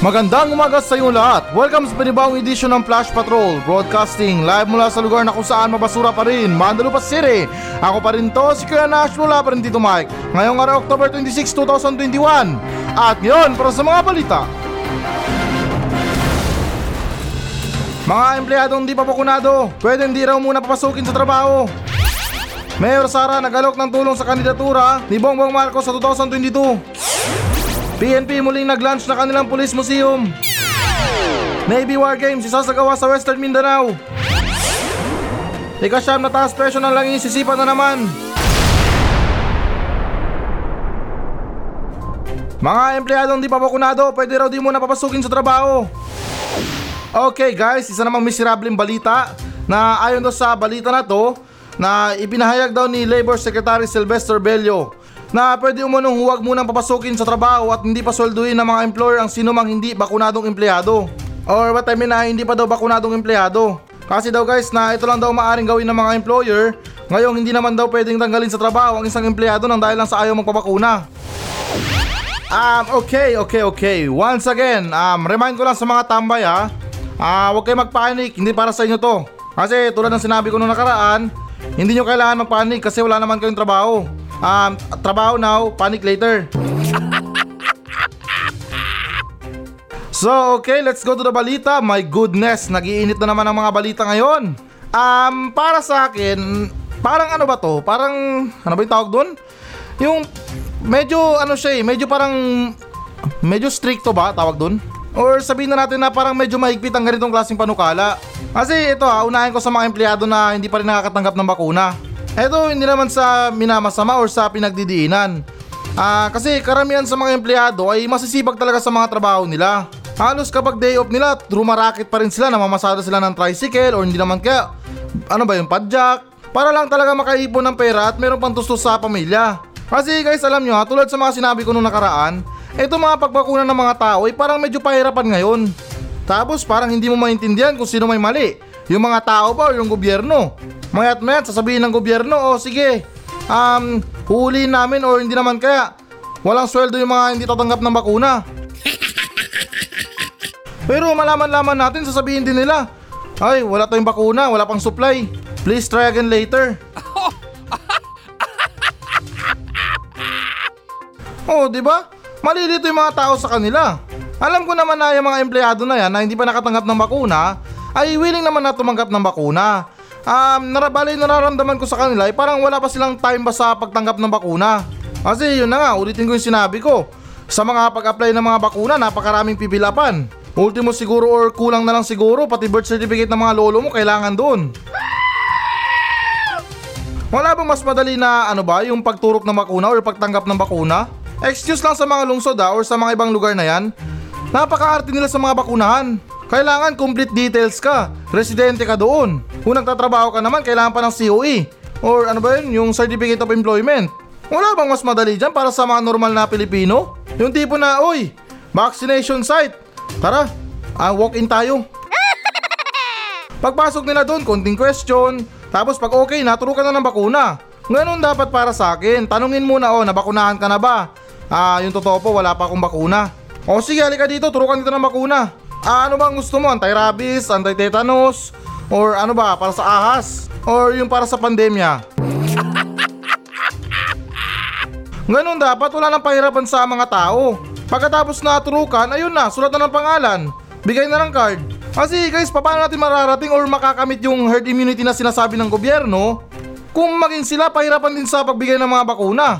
Magandang umaga sa inyo lahat. Welcome sa panibawang edisyon ng Flash Patrol Broadcasting live mula sa lugar na kung saan mabasura pa rin, Mandalupa City. Ako pa rin to, si Kuya Nash mula pa rin dito Mike. Ngayong araw, October 26, 2021. At ngayon, para sa mga balita. Mga empleyadong di pa bakunado, pwede hindi raw muna papasukin sa trabaho. Mayor Sara nagalok ng tulong sa kandidatura ni Bongbong Marcos sa 2022. PNP muling nag-launch na kanilang Police Museum. Navy War Games isasagawa sa Western Mindanao. Ikasyam na taas presyo ng langis sisipan na naman. Mga empleyadong di pa bakunado, pwede raw di mo napapasukin sa trabaho. Okay guys, isa namang miserableng balita na ayon daw sa balita na to na ipinahayag daw ni Labor Secretary Sylvester Bello na pwede umunong huwag munang papasukin sa trabaho at hindi pa swelduhin ng mga employer ang sino mang hindi bakunadong empleyado. Or what I mean na hindi pa daw bakunadong empleyado. Kasi daw guys na ito lang daw maaring gawin ng mga employer, ngayong hindi naman daw pwedeng tanggalin sa trabaho ang isang empleyado nang dahil lang sa ayaw magpabakuna. Um, okay, okay, okay. Once again, um, remind ko lang sa mga tambay ha. Ah, huwag kayo magpanik, hindi para sa inyo to. Kasi tulad ng sinabi ko nung nakaraan, hindi nyo kailangan magpanik kasi wala naman kayong trabaho. Um, trabaho now, panic later. So, okay, let's go to the balita. My goodness, nagiinit na naman ang mga balita ngayon. Um, para sa akin, parang ano ba to? Parang, ano ba yung tawag doon? Yung, medyo, ano siya eh, medyo parang, medyo stricto ba tawag doon? Or sabihin na natin na parang medyo mahigpit ang ganitong klaseng panukala. Kasi ito ha, unahin ko sa mga empleyado na hindi pa rin nakakatanggap ng bakuna. Ito hindi naman sa minamasama or sa pinagdidiinan. Ah, kasi karamihan sa mga empleyado ay masisipag talaga sa mga trabaho nila. Halos kapag day off nila, rumaraket pa rin sila, namamasada sila ng tricycle or hindi naman kaya, ano ba yung padjak? Para lang talaga makaipon ng pera at meron pang tustos sa pamilya. Kasi guys, alam nyo ha, tulad sa mga sinabi ko nung nakaraan, ito mga pagbakunan ng mga tao ay parang medyo pahirapan ngayon. Tapos parang hindi mo maintindihan kung sino may mali. Yung mga tao ba o yung gobyerno? Mayat mayat sasabihin ng gobyerno, o oh, sige, um, huliin namin o hindi naman kaya. Walang sweldo yung mga hindi tatanggap ng bakuna. Pero malaman-laman natin, sasabihin din nila, ay, wala tayong bakuna, wala pang supply. Please try again later. oh, di ba? Malilito yung mga tao sa kanila. Alam ko naman na yung mga empleyado na yan na hindi pa nakatanggap ng bakuna, ay willing naman na tumanggap ng bakuna. Um, narabali nararamdaman ko sa kanila ay parang wala pa silang time ba sa pagtanggap ng bakuna. Kasi yun na nga, ulitin ko yung sinabi ko. Sa mga pag-apply ng mga bakuna, napakaraming pipilapan. Ultimo siguro or kulang na lang siguro, pati birth certificate ng mga lolo mo kailangan doon. Wala bang mas madali na ano ba, yung pagturok ng bakuna or pagtanggap ng bakuna? Excuse lang sa mga lungsod ah, or sa mga ibang lugar na yan. Napakaarte nila sa mga bakunahan. Kailangan complete details ka. Residente ka doon. Kung nagtatrabaho ka naman, kailangan pa ng COE. Or ano ba yun, yung Certificate of Employment. Wala bang mas madali dyan para sa mga normal na Pilipino? Yung tipo na, oy, vaccination site. Tara, ah, walk-in tayo. Pagpasok nila doon, konting question. Tapos pag okay na, turo ka na ng bakuna. Ganun dapat para sa akin. Tanungin muna, oh, nabakunahan ka na ba? Ah, yung totoo po, wala pa akong bakuna. O sige, halika dito, turukan dito ng bakuna. Ah, ano bang gusto mo? Anti-rabies, anti-tetanus, or ano ba, para sa ahas? Or yung para sa pandemya? Ganun dapat, wala nang pahirapan sa mga tao. Pagkatapos na turukan, ayun na, sulat na ng pangalan. Bigay na ng card. Kasi guys, paano natin mararating or makakamit yung herd immunity na sinasabi ng gobyerno kung maging sila pahirapan din sa pagbigay ng mga bakuna?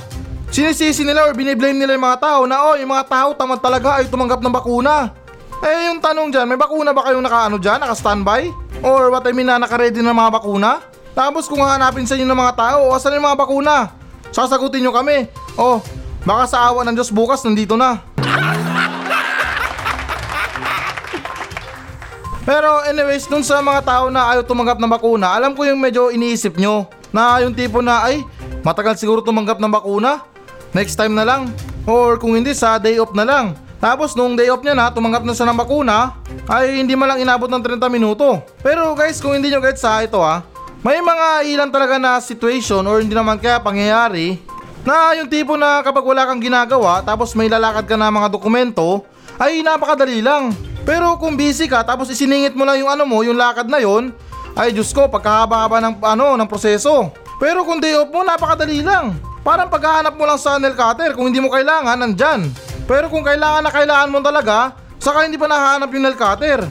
Sinisisi nila or biniblame nila yung mga tao na oh, yung mga tao tamad talaga ay tumanggap ng bakuna. Eh yung tanong dyan, may bakuna ba kayong nakaano dyan, naka-standby? Or what I mean na naka-ready ng mga bakuna? Tapos kung hahanapin sa inyo ng mga tao, asan yung mga bakuna? Sasagutin nyo kami. Oh, baka sa awa ng Diyos bukas nandito na. Pero anyways, dun sa mga tao na ayaw tumanggap ng bakuna, alam ko yung medyo iniisip nyo. Na yung tipo na ay, matagal siguro tumanggap ng bakuna. Next time na lang. Or kung hindi, sa day off na lang. Tapos nung day off niya na, tumanggap na siya ng bakuna, ay hindi man lang inabot ng 30 minuto. Pero guys, kung hindi nyo gets ha, ito ha, may mga ilan talaga na situation or hindi naman kaya pangyayari na yung tipo na kapag wala kang ginagawa tapos may lalakad ka na mga dokumento ay napakadali lang. Pero kung busy ka tapos isiningit mo lang yung ano mo, yung lakad na yon, ay Diyos ko, pagkahaba-haba ng, ano, ng proseso. Pero kung day off mo, napakadali lang. Parang paghahanap mo lang sa nail cutter, kung hindi mo kailangan, nandyan. Pero kung kailangan na kailangan mo talaga, saka hindi pa nahanap yung nail cutter.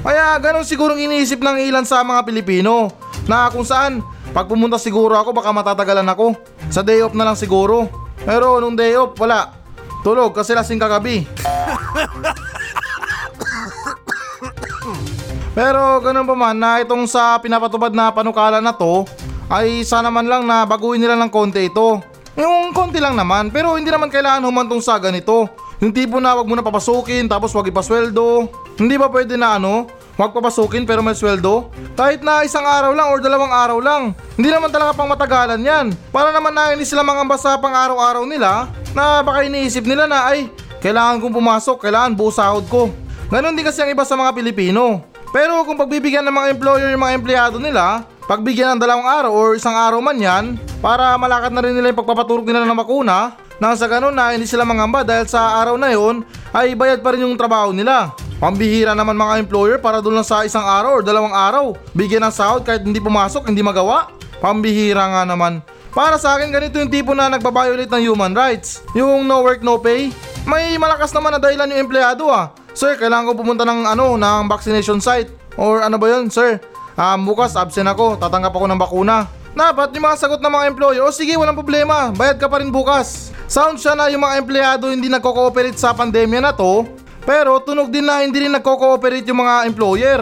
Kaya ganun sigurong iniisip ng ilan sa mga Pilipino na kung saan pag pumunta siguro ako baka matatagalan ako. Sa day off na lang siguro. Pero nung day off wala. Tulog kasi lasing kagabi. Pero ganun pa man na itong sa pinapatubad na panukala na to ay sana man lang na baguhin nila ng konti ito. Yung konti lang naman pero hindi naman kailangan humantong sa ganito. Yung tipo na wag mo na papasukin tapos wag ipasweldo. Hindi ba pwede na ano? Huwag papasukin pero may sweldo? Kahit na isang araw lang or dalawang araw lang. Hindi naman talaga pang matagalan yan. Para naman na hindi sila mangamba sa pang araw-araw nila na baka iniisip nila na ay kailangan kong pumasok, kailangan buo sahod ko. Ganon din kasi ang iba sa mga Pilipino. Pero kung pagbibigyan ng mga employer yung mga empleyado nila, pagbigyan ng dalawang araw or isang araw man yan, para malakad na rin nila yung pagpapaturok nila ng bakuna, nang sa ganun na hindi sila mangamba dahil sa araw na yon ay bayad pa rin yung trabaho nila. Pambihira naman mga employer para doon lang sa isang araw or dalawang araw. Bigyan ng sahod kahit hindi pumasok, hindi magawa. Pambihira nga naman. Para sa akin ganito yung tipo na nagbabiolate ng human rights. Yung no work no pay. May malakas naman na dahilan yung empleyado ah. Sir, kailangan ko pumunta ng ano, ng vaccination site. Or ano ba yun, sir? Ah, bukas absent ako, tatanggap ako ng bakuna. Dapat yung mga sagot ng mga employer, o sige, walang problema, bayad ka pa rin bukas. Sound siya na yung mga empleyado hindi nagko-cooperate sa pandemya na to, pero tunog din na hindi rin nagko-cooperate yung mga employer.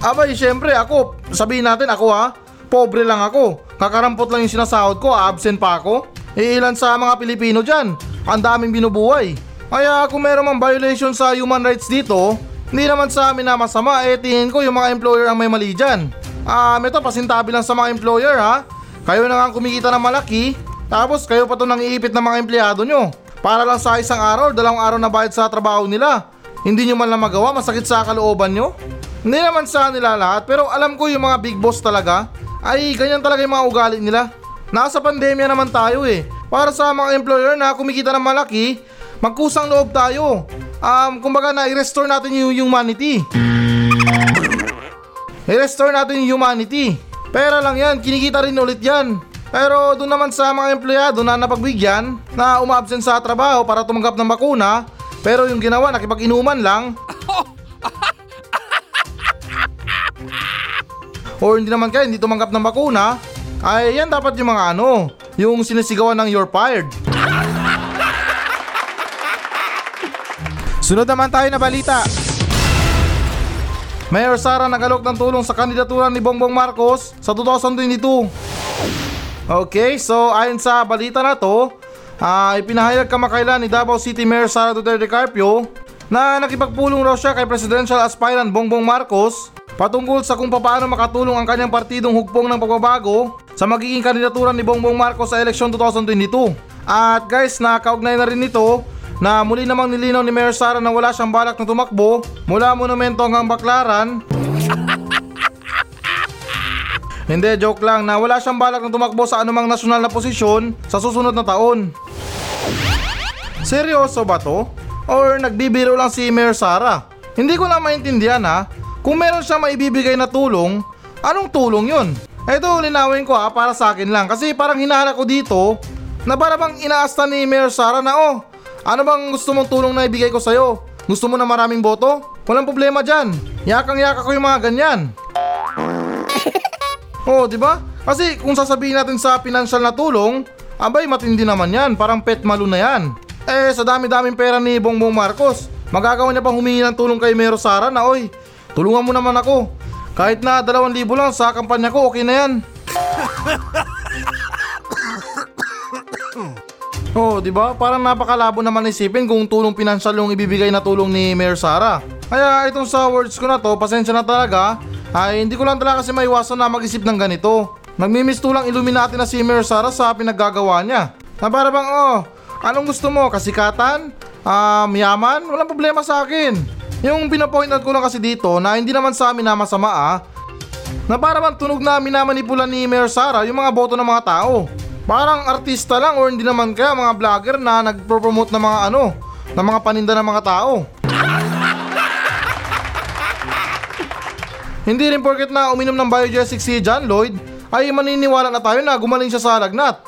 Abay, syempre ako, sabihin natin ako ha, pobre lang ako. Kakarampot lang yung sinasahod ko, absent pa ako. E ilan sa mga Pilipino dyan, ang daming binubuhay. Kaya kung meron mang violation sa human rights dito, hindi naman sa amin na masama, eh tingin ko yung mga employer ang may mali dyan. Ah, um, ito pasintabi lang sa mga employer ha. Kayo na nga ang kumikita ng malaki, tapos kayo pa to nang iipit ng mga empleyado nyo. Para lang sa isang araw, dalawang araw na bayad sa trabaho nila. Hindi nyo man lang magawa, masakit sa kalooban nyo. Hindi naman sa nila lahat, pero alam ko yung mga big boss talaga, ay ganyan talaga yung mga ugali nila. Nasa pandemya naman tayo eh. Para sa mga employer na kumikita ng malaki, magkusang loob tayo. Um, kumbaga na i-restore natin yung humanity. I-restore natin yung humanity. Pera lang yan, kinikita rin ulit yan. Pero doon naman sa mga empleyado na napagbigyan na umabsent sa trabaho para tumanggap ng bakuna, pero yung ginawa nakipag-inuman lang, or hindi naman kayo hindi tumanggap ng bakuna, ay yan dapat yung mga ano, yung sinisigawan ng you're fired. Sunod naman tayo na balita. Mayor Sara nagalok ng tulong sa kandidatura ni Bongbong Marcos sa 2022. Okay, so ayon sa balita na to, uh, ipinahayag kamakailan ni Davao City Mayor Sara Duterte Carpio na nakipagpulong raw siya kay presidential aspirant Bongbong Marcos patungkol sa kung paano makatulong ang kanyang partidong hugpong ng pagbabago sa magiging kandidatura ni Bongbong Marcos sa eleksyon 2022. At guys, nakaugnay na rin nito na muli namang nilinaw ni Mayor Sara na wala siyang balak na tumakbo mula monumento hanggang baklaran. Hindi, joke lang na wala siyang balak na tumakbo sa anumang nasyonal na posisyon sa susunod na taon. Seryoso ba to? Or nagbibiro lang si Mayor Sara? Hindi ko lang maintindihan ha. Kung meron siyang maibibigay na tulong, anong tulong yun? Ito linawin ko ha para sa akin lang kasi parang hinahanap ko dito na para bang inaasta ni Mayor Sara na oh ano bang gusto mong tulong na ibigay ko sa'yo? Gusto mo na maraming boto? Walang problema dyan. Yakang-yaka ko yung mga ganyan. oh, di ba? Kasi kung sasabihin natin sa financial na tulong, abay matindi naman yan. Parang pet malu na yan. Eh, sa dami-daming pera ni Bongbong Marcos, magagawa niya pang humingi ng tulong kay Mero Sara na, oy, tulungan mo naman ako. Kahit na 2,000 lang sa kampanya ko, okay na yan. Oh, di ba? Parang napakalabo naman isipin kung tulong pinansyal yung ibibigay na tulong ni Mayor Sara. Kaya itong sa words ko na to, pasensya na talaga, ay hindi ko lang talaga kasi maiwasan na mag-isip ng ganito. Nagmimisto lang Illuminati na si Mayor Sara sa pinaggagawa niya. Na para bang, oh, anong gusto mo? Kasikatan? Um, yaman? Walang problema sa akin. Yung pinapoint out ko lang kasi dito na hindi naman sa amin na masama ah, na para bang tunog na minamanipulan ni Mayor Sara yung mga boto ng mga tao. Parang artista lang or hindi naman kaya mga vlogger na nagpo-promote ng mga ano, ng mga paninda ng mga tao. Hindi rin porket na uminom ng biogesic si John Lloyd ay maniniwala na tayo na gumaling siya sa lagnat.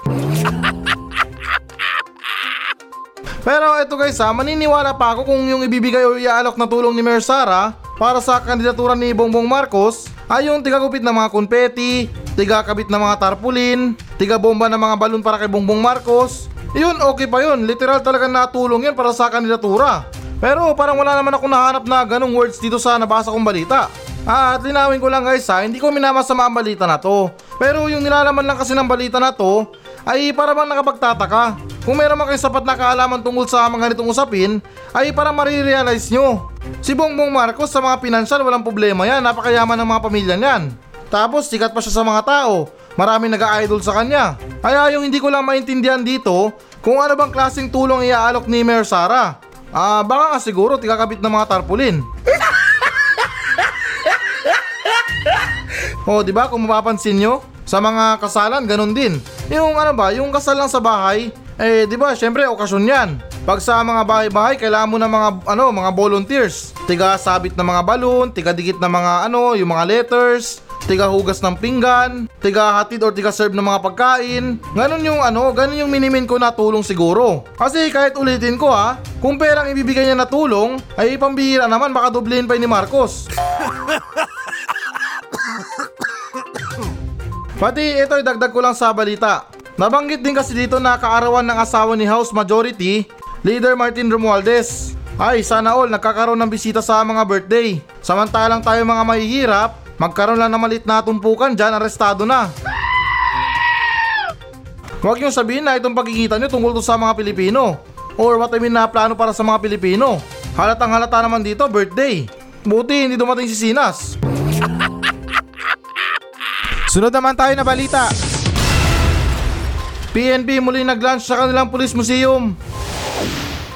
Pero eto guys ha, maniniwala pa ako kung yung ibibigay o iaalok na tulong ni Mayor Sara para sa kandidatura ni Bongbong Marcos ay yung tigagupit ng mga konpeti, tigakabit ng mga tarpulin, tigabomba ng mga balon para kay Bongbong Marcos. Yun, okay pa yun. Literal talaga natulong yan para sa kandidatura. Pero parang wala naman ako nahanap na ganong words dito sa nabasa kong balita. Ah, at linawin ko lang guys ha, hindi ko minamasama ang balita na to. Pero yung nilalaman lang kasi ng balita na to, ay para bang nakapagtataka. Kung meron man kayong sapat na kaalaman tungkol sa mga ganitong usapin, ay parang marirealize nyo. Si Bongbong Marcos sa mga pinansyal walang problema yan, napakayaman ng mga pamilya niyan. Tapos sikat pa siya sa mga tao, maraming nag-idol sa kanya. Kaya yung hindi ko lang maintindihan dito, kung ano bang klaseng tulong iaalok ni Mayor Sara. Ah, baka nga siguro tigakabit ng mga tarpulin. Oh, di ba kung mapapansin nyo? Sa mga kasalan, ganun din. Yung ano ba, yung kasal lang sa bahay, eh di ba, syempre okasyon yan. Pag sa mga bahay-bahay, kailangan mo ng mga ano, mga volunteers. Tiga sabit ng mga balon, tiga dikit ng mga ano, yung mga letters, tiga hugas ng pinggan, tiga hatid or tiga serve ng mga pagkain. Ganun yung ano, ganun yung minimin ko na tulong siguro. Kasi kahit ulitin ko ha, kung perang ibibigay niya na tulong, ay pambihira naman baka doblehin pa ni Marcos. Pati ito idagdag ko lang sa balita. Nabanggit din kasi dito na kaarawan ng asawa ni House Majority, Leader Martin Romualdez. Ay, sana all nagkakaroon ng bisita sa mga birthday. Samantalang tayo mga mahihirap, magkaroon lang ng malit na tumpukan dyan, arestado na. Huwag yung sabihin na itong pagkikita nyo tungkol to sa mga Pilipino. Or what I mean na plano para sa mga Pilipino. Halatang halata naman dito, birthday. Buti hindi dumating si Sinas. Sunod naman tayo na balita. PNP muli nag-launch sa kanilang police museum.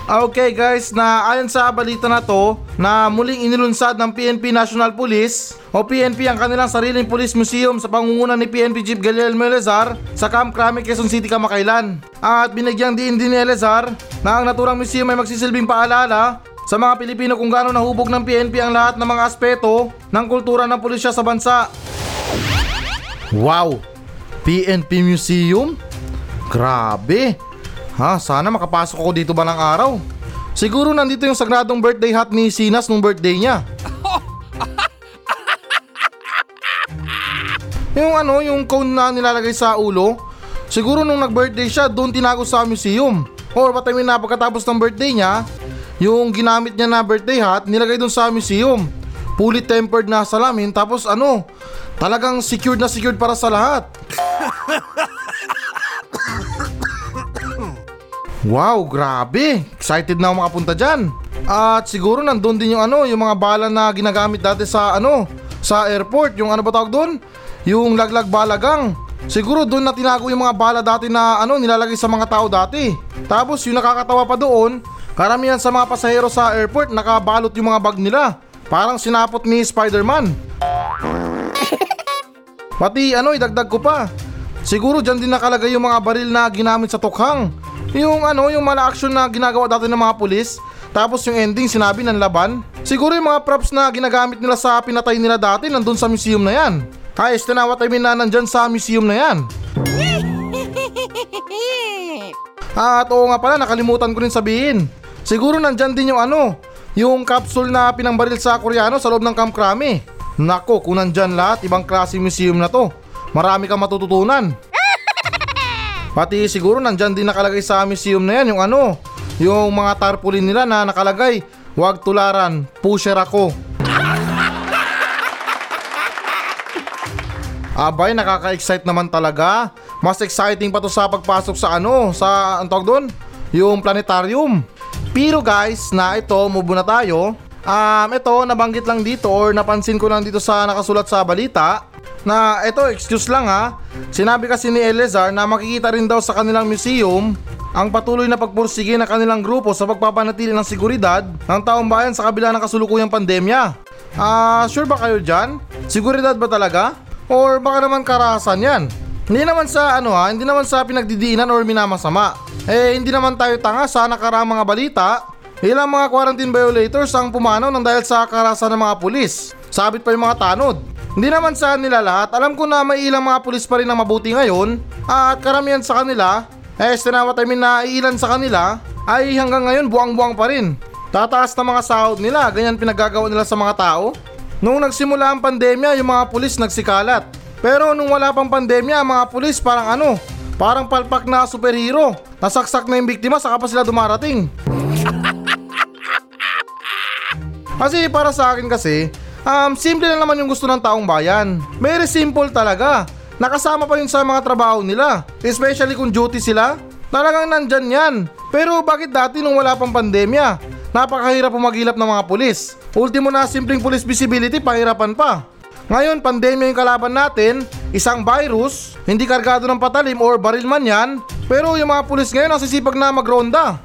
Okay guys, na ayon sa balita na to, na muling inilunsad ng PNP National Police o PNP ang kanilang sariling police museum sa pangunguna ni PNP Chief Guillermo Elezar sa Camp Crame, Quezon City, Kamakailan. At binigyang diin din ni Elezar na ang naturang museum ay magsisilbing paalala sa mga Pilipino kung gaano nahubog ng PNP ang lahat ng mga aspeto ng kultura ng pulisya sa bansa. Wow! PNP Museum? Grabe! Ha, sana makapasok ako dito ba ng araw? Siguro nandito yung sagradong birthday hat ni Sinas nung birthday niya. yung ano, yung cone na nilalagay sa ulo, siguro nung nag-birthday siya, doon tinago sa museum. Or mean na pagkatapos ng birthday niya, yung ginamit niya na birthday hat, nilagay doon sa museum. Fully tempered na salamin, tapos ano, talagang secured na secured para sa lahat. Wow, grabe! Excited na ako makapunta dyan. At siguro nandun din yung ano, yung mga bala na ginagamit dati sa ano, sa airport, yung ano ba tawag doon? Yung laglag balagang. Siguro doon na tinago yung mga bala dati na ano, nilalagay sa mga tao dati. Tapos yung nakakatawa pa doon, karamihan sa mga pasahero sa airport nakabalot yung mga bag nila. Parang sinapot ni Spider-Man. Pati ano, idagdag ko pa. Siguro dyan din nakalagay yung mga baril na ginamit sa tukhang. Yung ano, yung mala action na ginagawa dati ng mga pulis. Tapos yung ending sinabi ng laban. Siguro yung mga props na ginagamit nila sa pinatay nila dati nandun sa museum na yan. Ayos na what I mean na nandyan sa museum na yan. At oo nga pala, nakalimutan ko rin sabihin. Siguro nandyan din yung ano, yung capsule na pinangbaril sa Koreano sa loob ng Camp Crame. Nako, kung nandyan lahat, ibang klase museum na to. Marami kang matututunan. Pati siguro nandyan din nakalagay sa museum na yan yung ano, yung mga tarpaulin nila na nakalagay, huwag tularan, pusher ako. Abay, nakaka-excite naman talaga. Mas exciting pa to sa pagpasok sa ano, sa, ang tawag doon? Yung planetarium. Pero guys, na ito, move na tayo. Um, ito, nabanggit lang dito or napansin ko lang dito sa nakasulat sa balita na ito, excuse lang ha. Sinabi kasi ni Elezar na makikita rin daw sa kanilang museum ang patuloy na pagpursige ng kanilang grupo sa pagpapanatili ng seguridad ng taong bayan sa kabila ng kasulukuyang pandemya. Ah, sure ba kayo dyan? Seguridad ba talaga? Or baka naman karahasan yan? Hindi naman sa ano ha, hindi naman sa pinagdidiinan or minamasama. Eh hindi naman tayo tanga sa nakaraang mga balita. Ilang mga quarantine violators ang pumanaw ng dahil sa karasan ng mga pulis. Sabit pa yung mga tanod. Hindi naman sa nila lahat, alam ko na may ilang mga pulis pa rin ang mabuti ngayon. At karamihan sa kanila, eh sinawat I mean na ilan sa kanila, ay hanggang ngayon buwang-buwang pa rin. Tataas na mga sahod nila, ganyan pinagagawa nila sa mga tao. Nung nagsimula ang pandemya, yung mga pulis nagsikalat. Pero nung wala pang pandemya, mga pulis parang ano, parang palpak na superhero. Nasaksak na yung biktima saka pa sila dumarating. Kasi para sa akin kasi, um, simple lang naman yung gusto ng taong bayan. Very simple talaga. Nakasama pa yun sa mga trabaho nila. Especially kung duty sila. Talagang nandyan yan. Pero bakit dati nung wala pang pandemya? Napakahirap pumagilap ng mga pulis. Ultimo na simpleng police visibility, pahirapan pa. Ngayon, pandemya yung kalaban natin, isang virus, hindi kargado ng patalim or baril man yan, pero yung mga pulis ngayon ang na magronda.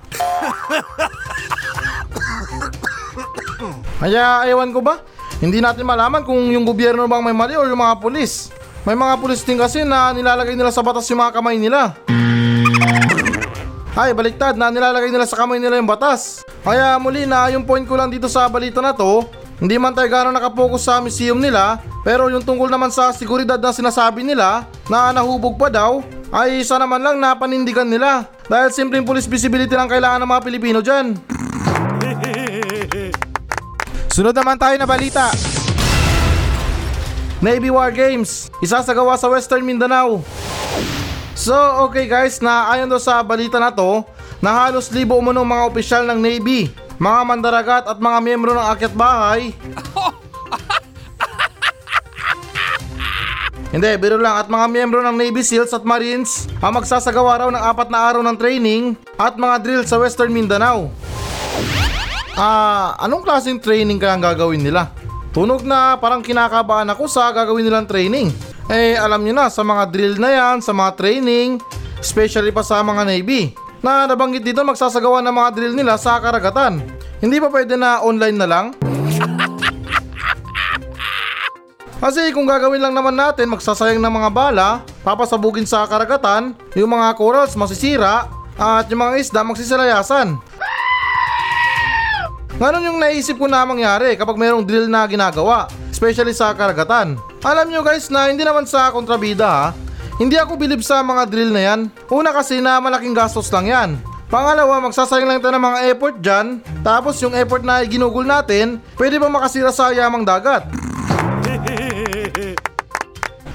Kaya ewan ko ba, hindi natin malaman kung yung gobyerno bang may mali or yung mga pulis. May mga pulis din kasi na nilalagay nila sa batas yung mga kamay nila. Ay, baliktad na nilalagay nila sa kamay nila yung batas. Kaya muli na yung point ko lang dito sa balita na to, hindi man tayo gano'ng nakapokus sa museum nila, pero yung tungkol naman sa seguridad na sinasabi nila na nahubog pa daw, ay isa naman lang na panindigan nila. Dahil simpleng police visibility lang kailangan ng mga Pilipino dyan. Sunod naman tayo na balita. Navy War Games, isasagawa sa Western Mindanao. So, okay guys, na ayon do sa balita na to, na halos libo umano mga opisyal ng Navy, mga mandaragat at mga miyembro ng akyat bahay. Hindi, biro lang at mga miyembro ng Navy SEALs at Marines ang magsasagawa raw ng apat na araw ng training at mga drill sa Western Mindanao. Ah, anong klaseng training kaya ang gagawin nila? Tunog na parang kinakabahan ako sa gagawin nilang training. Eh, alam niyo na, sa mga drill na yan, sa mga training, especially pa sa mga Navy, na nabanggit dito magsasagawa ng mga drill nila sa karagatan. Hindi pa pwede na online na lang? Kasi kung gagawin lang naman natin, magsasayang ng mga bala, papasabugin sa karagatan, yung mga corals masisira, at yung mga isda magsisilayasan. Ganon yung naisip ko na mangyari kapag mayroong drill na ginagawa, especially sa karagatan. Alam nyo guys na hindi naman sa kontrabida ha, hindi ako bilib sa mga drill na yan. Una kasi na malaking gastos lang yan. Pangalawa, magsasayang lang tayo ng mga effort dyan, tapos yung effort na ginugol natin, pwede ba makasira sa yamang dagat?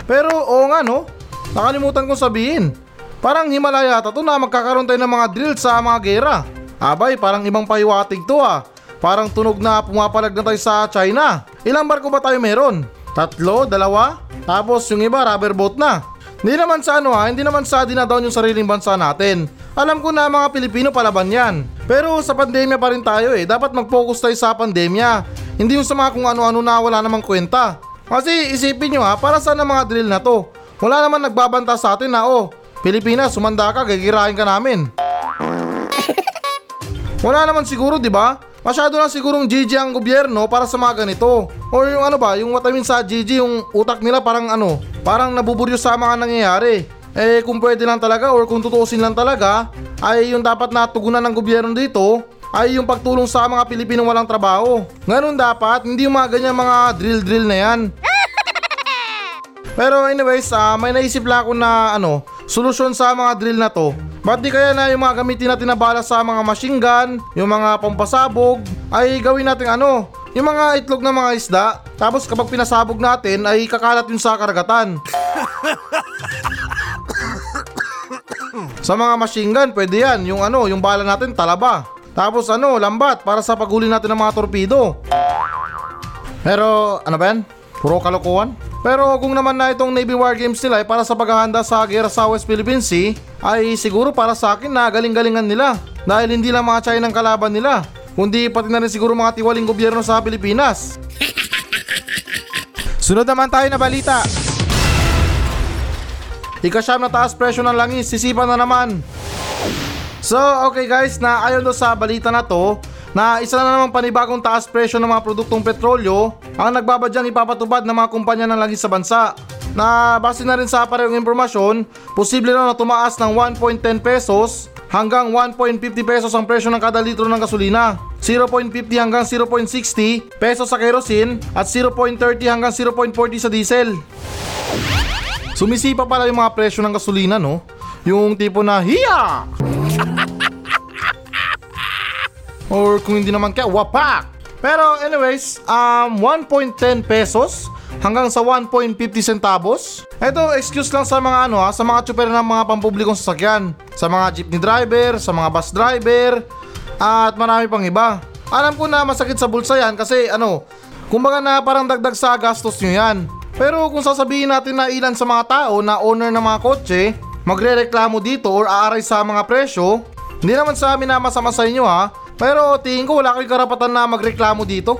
Pero oo nga no, nakalimutan kong sabihin. Parang Himalaya yata to na magkakaroon tayo ng mga drill sa mga gera. Abay, parang ibang pahiwatig to ah. Parang tunog na pumapalag na tayo sa China. Ilang barko ba tayo meron? Tatlo? Dalawa? Tapos yung iba rubber boat na. Hindi naman sa ano ha, hindi naman sa dinadown yung sariling bansa natin. Alam ko na mga Pilipino palaban yan. Pero sa pandemya pa rin tayo eh. Dapat mag-focus tayo sa pandemya. Hindi yung sa mga kung ano-ano na wala namang kwenta. Kasi isipin nyo ha, para saan ang mga drill na to? Wala naman nagbabanta sa atin na oh, Pilipinas, sumanda ka, gagirahin ka namin. Wala naman siguro, di ba? Masyado lang sigurong GG ang gobyerno para sa mga ganito. Or yung ano ba, yung what I mean sa GG, yung utak nila parang ano, parang nabuburyo sa mga nangyayari. Eh kung pwede lang talaga or kung tutuusin lang talaga, ay yung dapat natugunan ng gobyerno dito, ay yung pagtulong sa mga Pilipinong walang trabaho. Ganun dapat, hindi yung mga ganyan mga drill-drill na yan. Pero anyways, ah, may naisip lang ako na ano, solusyon sa mga drill na to. Ba't di kaya na yung mga gamitin natin na bala sa mga machine gun, yung mga pampasabog, ay gawin natin ano, yung mga itlog ng mga isda, tapos kapag pinasabog natin ay kakalat yun sa karagatan. sa mga machine gun, pwede yan, yung ano, yung bala natin talaba. Tapos ano, lambat para sa paghuli natin ng mga torpedo. Pero ano ba yan? Puro kalokohan? Pero kung naman na itong Navy War Games nila ay para sa paghahanda sa gera sa West Philippine Sea, ay siguro para sa akin na galing-galingan nila. Dahil hindi lang mga China ang kalaban nila, kundi pati na rin siguro mga tiwaling gobyerno sa Pilipinas. Sunod naman tayo na balita. Ikasyam na taas presyo ng langis, sisipan na naman. So, okay guys, na ayon do sa balita na to, na isa na namang panibagong taas presyo ng mga produktong petrolyo ang nagbabadyang ipapatubad ng mga kumpanya ng langis sa bansa. na base na rin sa parehong impormasyon, posible na na tumaas ng 1.10 pesos hanggang 1.50 pesos ang presyo ng kada litro ng gasolina. 0.50 hanggang 0.60 pesos sa kerosene at 0.30 hanggang 0.40 sa diesel. Sumisipa pala yung mga presyo ng gasolina, no? Yung tipo na, hiya! Or kung hindi naman kaya, wapak! Pero anyways, um, 1.10 pesos hanggang sa 1.50 centavos. Ito, excuse lang sa mga ano ha, sa mga tsuper ng mga pampublikong sasakyan. Sa mga jeepney driver, sa mga bus driver, at marami pang iba. Alam ko na masakit sa bulsa yan kasi ano, kumbaga na parang dagdag sa gastos nyo yan. Pero kung sasabihin natin na ilan sa mga tao na owner ng mga kotse, magre-reklamo dito or aaray sa mga presyo, hindi naman sa amin na masama sa inyo ha, pero tingin ko wala kayong karapatan na magreklamo dito.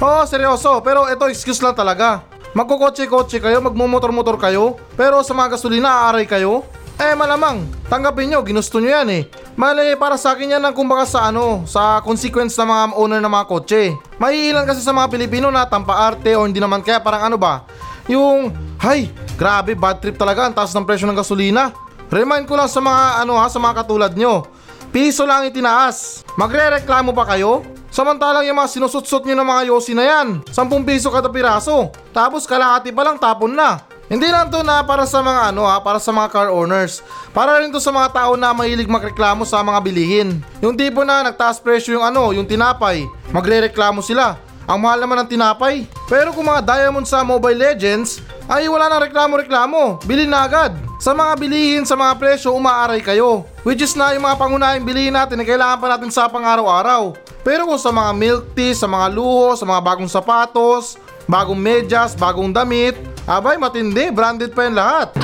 Oo, seryoso. Pero ito, excuse lang talaga. Magkukotse-kotse kayo, magmumotor-motor kayo, pero sa mga gasolina aaray kayo? Eh malamang, tanggapin nyo, ginusto nyo yan eh. Mali, para sa akin yan ang kumbaga sa ano, sa consequence ng mga owner ng mga kotse. May ilan kasi sa mga Pilipino na tampaarte o hindi naman kaya parang ano ba, yung, hay, grabe, bad trip talaga, ang taas ng presyo ng gasolina. Remind ko lang sa mga ano ha, sa mga katulad nyo. Piso lang itinaas. Magre-reklamo pa kayo? Samantalang yung mga sinusutsot nyo ng mga yosi na yan, 10 piso kada piraso. Tapos kalahati pa lang tapon na. Hindi lang to na para sa mga ano ha, para sa mga car owners. Para rin to sa mga tao na mahilig magreklamo sa mga bilihin. Yung tipo na nagtaas presyo yung ano, yung tinapay. Magre-reklamo sila. Ang mahal naman ng tinapay. Pero kung mga diamond sa Mobile Legends, ay wala nang reklamo-reklamo. Bili na agad. Sa mga bilihin sa mga presyo, umaaray kayo. Which is na yung mga pangunahing bilihin natin na kailangan pa natin sa pang-araw-araw. Pero kung sa mga milk tea, sa mga luho, sa mga bagong sapatos, bagong medyas, bagong damit, abay matindi, branded pa yan lahat.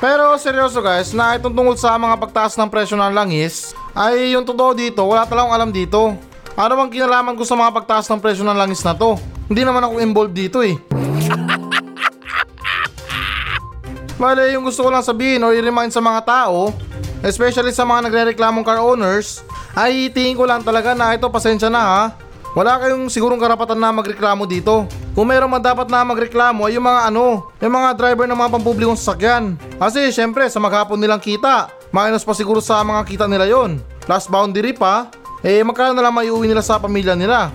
Pero seryoso guys, na itong tungkol sa mga pagtaas ng presyo ng langis, ay yung totoo dito, wala talagang alam dito. Ano bang kinalaman ko sa mga pagtaas ng presyo ng langis na to? Hindi naman ako involved dito eh. Bale, yung gusto ko lang sabihin or i-remind sa mga tao, especially sa mga nagre-reklamong car owners, ay tingin ko lang talaga na ito pasensya na ha. Wala kayong sigurong karapatan na magreklamo dito. Kung man dapat na magreklamo ay yung mga ano, yung mga driver ng mga pampublikong sasakyan. Kasi syempre sa maghapon nilang kita, minus pa siguro sa mga kita nila yon. Plus boundary pa, eh magkano na lang maiuwi nila sa pamilya nila.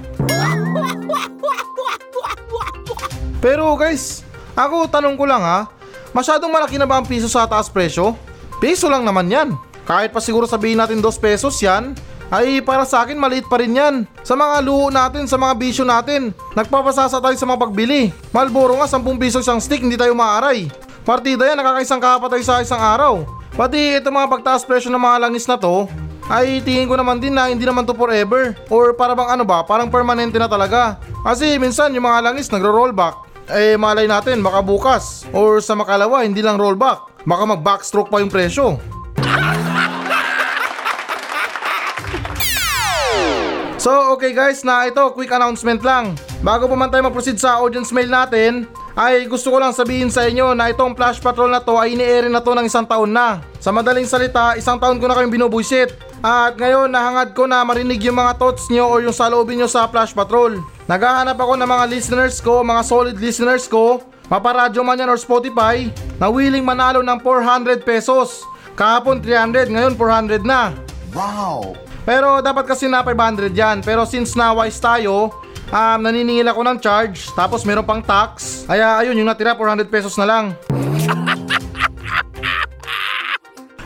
Pero guys, ako tanong ko lang ha, masyadong malaki na ba ang piso sa taas presyo? Piso lang naman yan. Kahit pa siguro sabihin natin 2 pesos yan, ay para sa akin maliit pa rin yan. Sa mga luho natin, sa mga bisyo natin, nagpapasasa tayo sa mga pagbili. Malboro nga 10 piso isang stick, hindi tayo maaray. Partida yan, nakakaisang kapatay sa isang araw. Pati ito mga pagtaas presyo ng mga langis na to, ay tingin ko naman din na hindi naman to forever. Or para bang ano ba, parang permanente na talaga. Kasi minsan yung mga langis nagro-rollback. Eh malay natin, baka bukas. Or sa makalawa, hindi lang rollback. Baka mag-backstroke pa yung presyo. So okay guys na ito quick announcement lang. Bago pa man tayo mag-proceed sa audience mail natin, ay gusto ko lang sabihin sa inyo na itong Flash Patrol na to ay ini-air na to ng isang taon na. Sa madaling salita, isang taon ko na kayong binubuisit. At ngayon nahangad ko na marinig yung mga thoughts nyo or yung saloobin nyo sa Flash Patrol. Naghahanap ako ng mga listeners ko, mga solid listeners ko, maparadyo man yan or Spotify, na willing manalo ng 400 pesos. Kahapon 300, ngayon 400 na. Wow! Pero dapat kasi na 500 yan. Pero since na wise tayo, um, naniningil ako ng charge, tapos meron pang tax. Kaya ayun, yung natira 400 pesos na lang.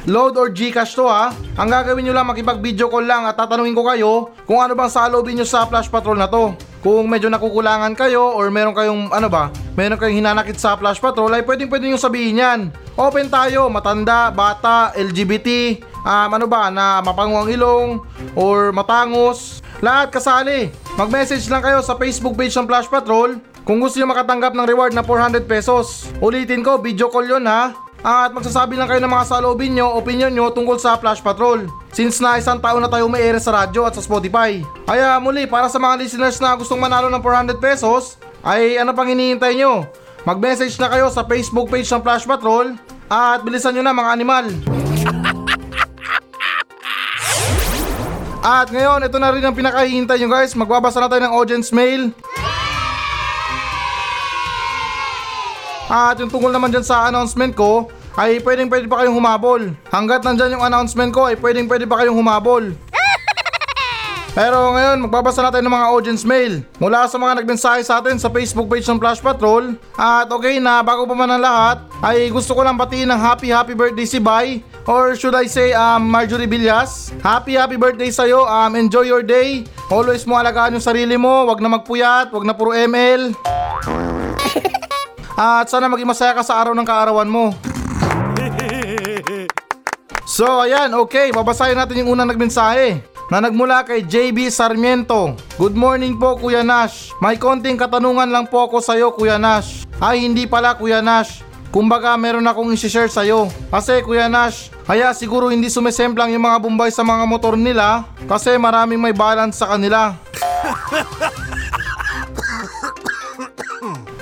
Load or Gcash to ha. Ang gagawin nyo lang makipag video call lang at tatanungin ko kayo kung ano bang salobin nyo sa Flash Patrol na to. Kung medyo nakukulangan kayo or meron kayong ano ba, meron kayong hinanakit sa Flash Patrol ay pwedeng pwede nyo sabihin yan. Open tayo, matanda, bata, LGBT, um, ano ba, na mapango ang ilong or matangos. Lahat kasali. Mag-message lang kayo sa Facebook page ng Flash Patrol kung gusto nyo makatanggap ng reward na 400 pesos. Ulitin ko, video call yun ha. At magsasabi lang kayo ng mga salobin nyo, opinion nyo tungkol sa Flash Patrol. Since na isang taon na tayo may sa radyo at sa Spotify. Kaya muli, para sa mga listeners na gustong manalo ng 400 pesos, ay ano pang hinihintay nyo? Mag-message na kayo sa Facebook page ng Flash Patrol at bilisan nyo na mga animal. At ngayon, ito na rin ang pinakahihintay nyo guys. Magbabasa na tayo ng audience mail. At yung tungkol naman dyan sa announcement ko, ay pwedeng pwede pa kayong humabol. Hanggat nandyan yung announcement ko, ay pwedeng pwede pa kayong humabol. Pero ngayon, magbabasa natin ng mga audience mail mula sa mga nagmensahe sa atin sa Facebook page ng Flash Patrol. At okay na, bago pa man ang lahat, ay gusto ko lang batiin ng happy happy birthday si Bai or should I say um, Marjorie Villas. Happy happy birthday sa'yo, um, enjoy your day. Always mo alagaan yung sarili mo, wag na magpuyat, wag na puro ML. At sana maging masaya ka sa araw ng kaarawan mo. So ayan, okay, babasahin natin yung unang nagmensahe na nagmula kay JB Sarmiento. Good morning po Kuya Nash. May konting katanungan lang po ako sa'yo Kuya Nash. Ay hindi pala Kuya Nash. Kumbaga meron akong isi-share sa'yo. Kasi Kuya Nash, kaya siguro hindi sumesemplang yung mga bumbay sa mga motor nila kasi maraming may balance sa kanila.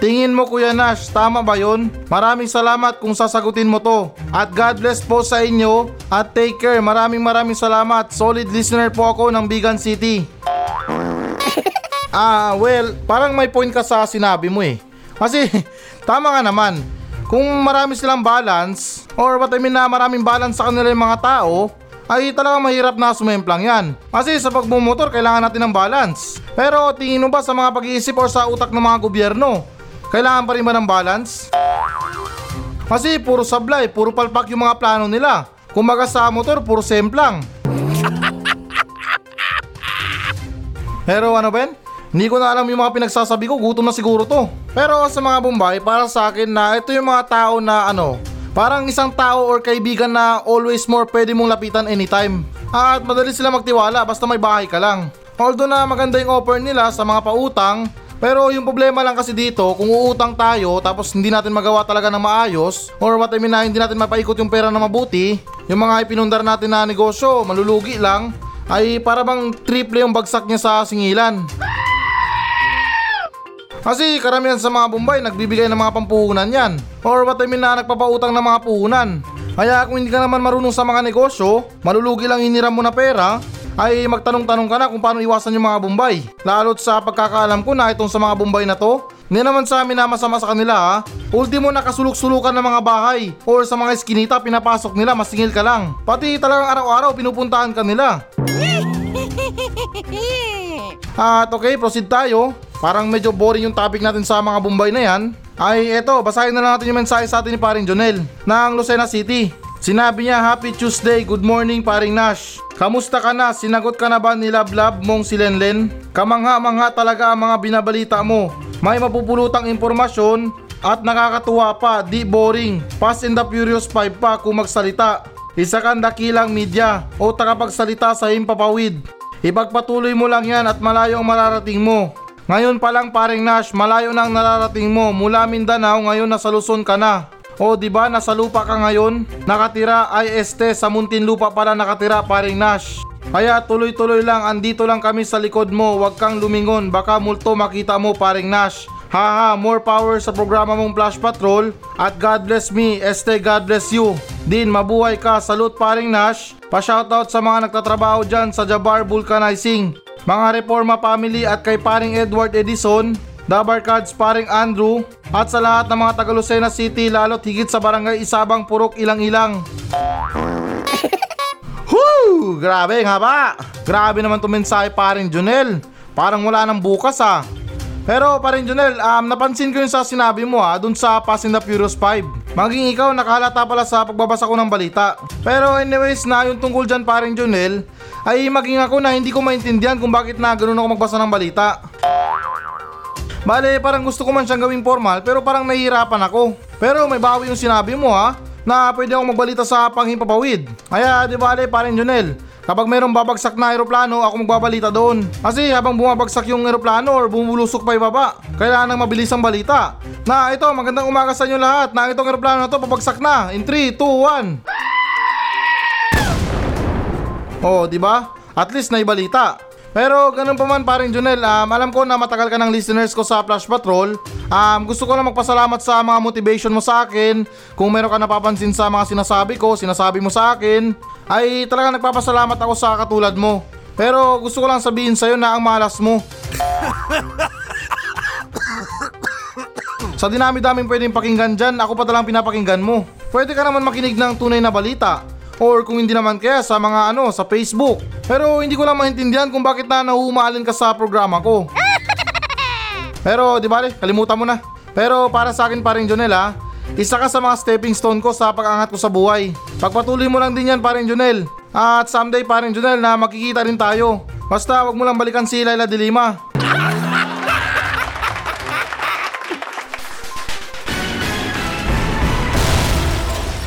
Tingin mo Kuya Nash, tama ba yon? Maraming salamat kung sasagutin mo to. At God bless po sa inyo at take care. Maraming maraming salamat. Solid listener po ako ng Bigan City. Ah, well, parang may point ka sa sinabi mo eh. Kasi, tama nga naman. Kung marami silang balance, or what I mean na maraming balance sa kanila yung mga tao, ay talagang mahirap na sumemplang yan. Kasi sa pagmumotor, kailangan natin ng balance. Pero tingin mo ba sa mga pag-iisip or sa utak ng mga gobyerno, kailangan pa rin ba ng balance? Kasi puro sablay, puro palpak yung mga plano nila. Kumbaga sa motor, puro semplang. Pero ano Ben? Hindi ko na alam yung mga pinagsasabi ko, gutom na siguro to. Pero sa mga Bombay, para sa akin na ito yung mga tao na ano, parang isang tao or kaibigan na always more pwede mong lapitan anytime. At madali sila magtiwala basta may bahay ka lang. Although na maganda yung offer nila sa mga pautang, pero yung problema lang kasi dito, kung uutang tayo tapos hindi natin magawa talaga ng maayos, or what I mean na hindi natin mapaikot yung pera na mabuti, yung mga ipinundar natin na negosyo, malulugi lang, ay para bang triple yung bagsak niya sa singilan. Kasi karamihan sa mga Bombay nagbibigay ng mga pampuhunan yan. Or what I mean na nagpapautang ng mga puhunan. Kaya kung hindi ka naman marunong sa mga negosyo, malulugi lang hiniram mo na pera, ay magtanong-tanong ka na kung paano iwasan yung mga Bombay. Lalo't sa pagkakaalam ko na itong sa mga Bombay na to, hindi naman sa amin na masama sa kanila ha. Ultimo nakasulok-sulukan ng mga bahay or sa mga eskinita pinapasok nila masingil ka lang. Pati talagang araw-araw pinupuntahan ka nila. At okay, proceed tayo. Parang medyo boring yung topic natin sa mga Bombay na yan. Ay eto, basahin na lang natin yung mensahe sa atin ni paring Jonel ng Lucena City. Sinabi niya, Happy Tuesday, good morning paring Nash. Kamusta ka na? Sinagot ka na ba ni Love Love mong si Lenlen? Kamangha-mangha talaga ang mga binabalita mo. May mapupulutang impormasyon at nakakatuwa pa, di boring. Fast and the Furious 5 pa kung magsalita. Isa kang dakilang media o takapagsalita sa himpapawid. Ipagpatuloy mo lang yan at malayo ang mararating mo. Ngayon pa lang paring Nash, malayo na ang nararating mo. Mula Mindanao, ngayon nasa Luzon ka na. O di ba nasa lupa ka ngayon? Nakatira ay este sa Muntinlupa pala nakatira paring Nash. Kaya tuloy-tuloy lang andito lang kami sa likod mo. Huwag kang lumingon, baka multo makita mo paring Nash. Haha, more power sa programa mong Flash Patrol at God bless me, este God bless you. Din, mabuhay ka, salute paring Nash. Pa-shoutout sa mga nagtatrabaho dyan sa Jabar Vulcanizing. Mga Reforma Family at kay paring Edward Edison, Dabar Cards paring Andrew, at sa lahat ng mga taga Lucena City lalo't higit sa barangay Isabang Purok Ilang-Ilang. Woo! Grabe nga ba? Grabe naman to mensahe paring Junel. Parang wala nang bukas ah. Pero paring Junel, um, napansin ko yung sa sinabi mo ah, dun sa Fast and the Furious 5. Maging ikaw nakahalata pala sa pagbabasa ko ng balita. Pero anyways na yung tungkol dyan paring Junel, ay maging ako na hindi ko maintindihan kung bakit na ganun ako magbasa ng balita. Bale, parang gusto ko man siyang gawing formal pero parang nahihirapan ako. Pero may bawi yung sinabi mo ha, na pwede akong magbalita sa panghimpapawid. Kaya di bale paring Junel, kapag mayroong babagsak na aeroplano, ako magbabalita doon. Kasi habang bumabagsak yung aeroplano or bumulusok pa ibaba, kailangan ng mabilis ang balita. Na ito, magandang umaga sa inyo lahat, na itong aeroplano na to babagsak na. In 3, 2, 1. Oh, di ba? At least naibalita. Pero ganun pa man paring Junel, um, alam ko na matagal ka ng listeners ko sa Flash Patrol. Um, gusto ko lang magpasalamat sa mga motivation mo sa akin. Kung meron ka napapansin sa mga sinasabi ko, sinasabi mo sa akin, ay talagang nagpapasalamat ako sa katulad mo. Pero gusto ko lang sabihin sa'yo na ang malas mo. Sa dinami-daming pwedeng pakinggan dyan, ako pa talang pinapakinggan mo. Pwede ka naman makinig ng tunay na balita. Or kung hindi naman kaya sa mga ano, sa Facebook. Pero hindi ko lang maintindihan kung bakit na nahuhumalin ka sa programa ko. Pero di bale, kalimutan mo na. Pero para sa akin paring Jonel ha, isa ka sa mga stepping stone ko sa pag-angat ko sa buhay. Pagpatuloy mo lang din yan paring Jonel. At someday paring Jonel na makikita rin tayo. Basta wag mo lang balikan si Laila de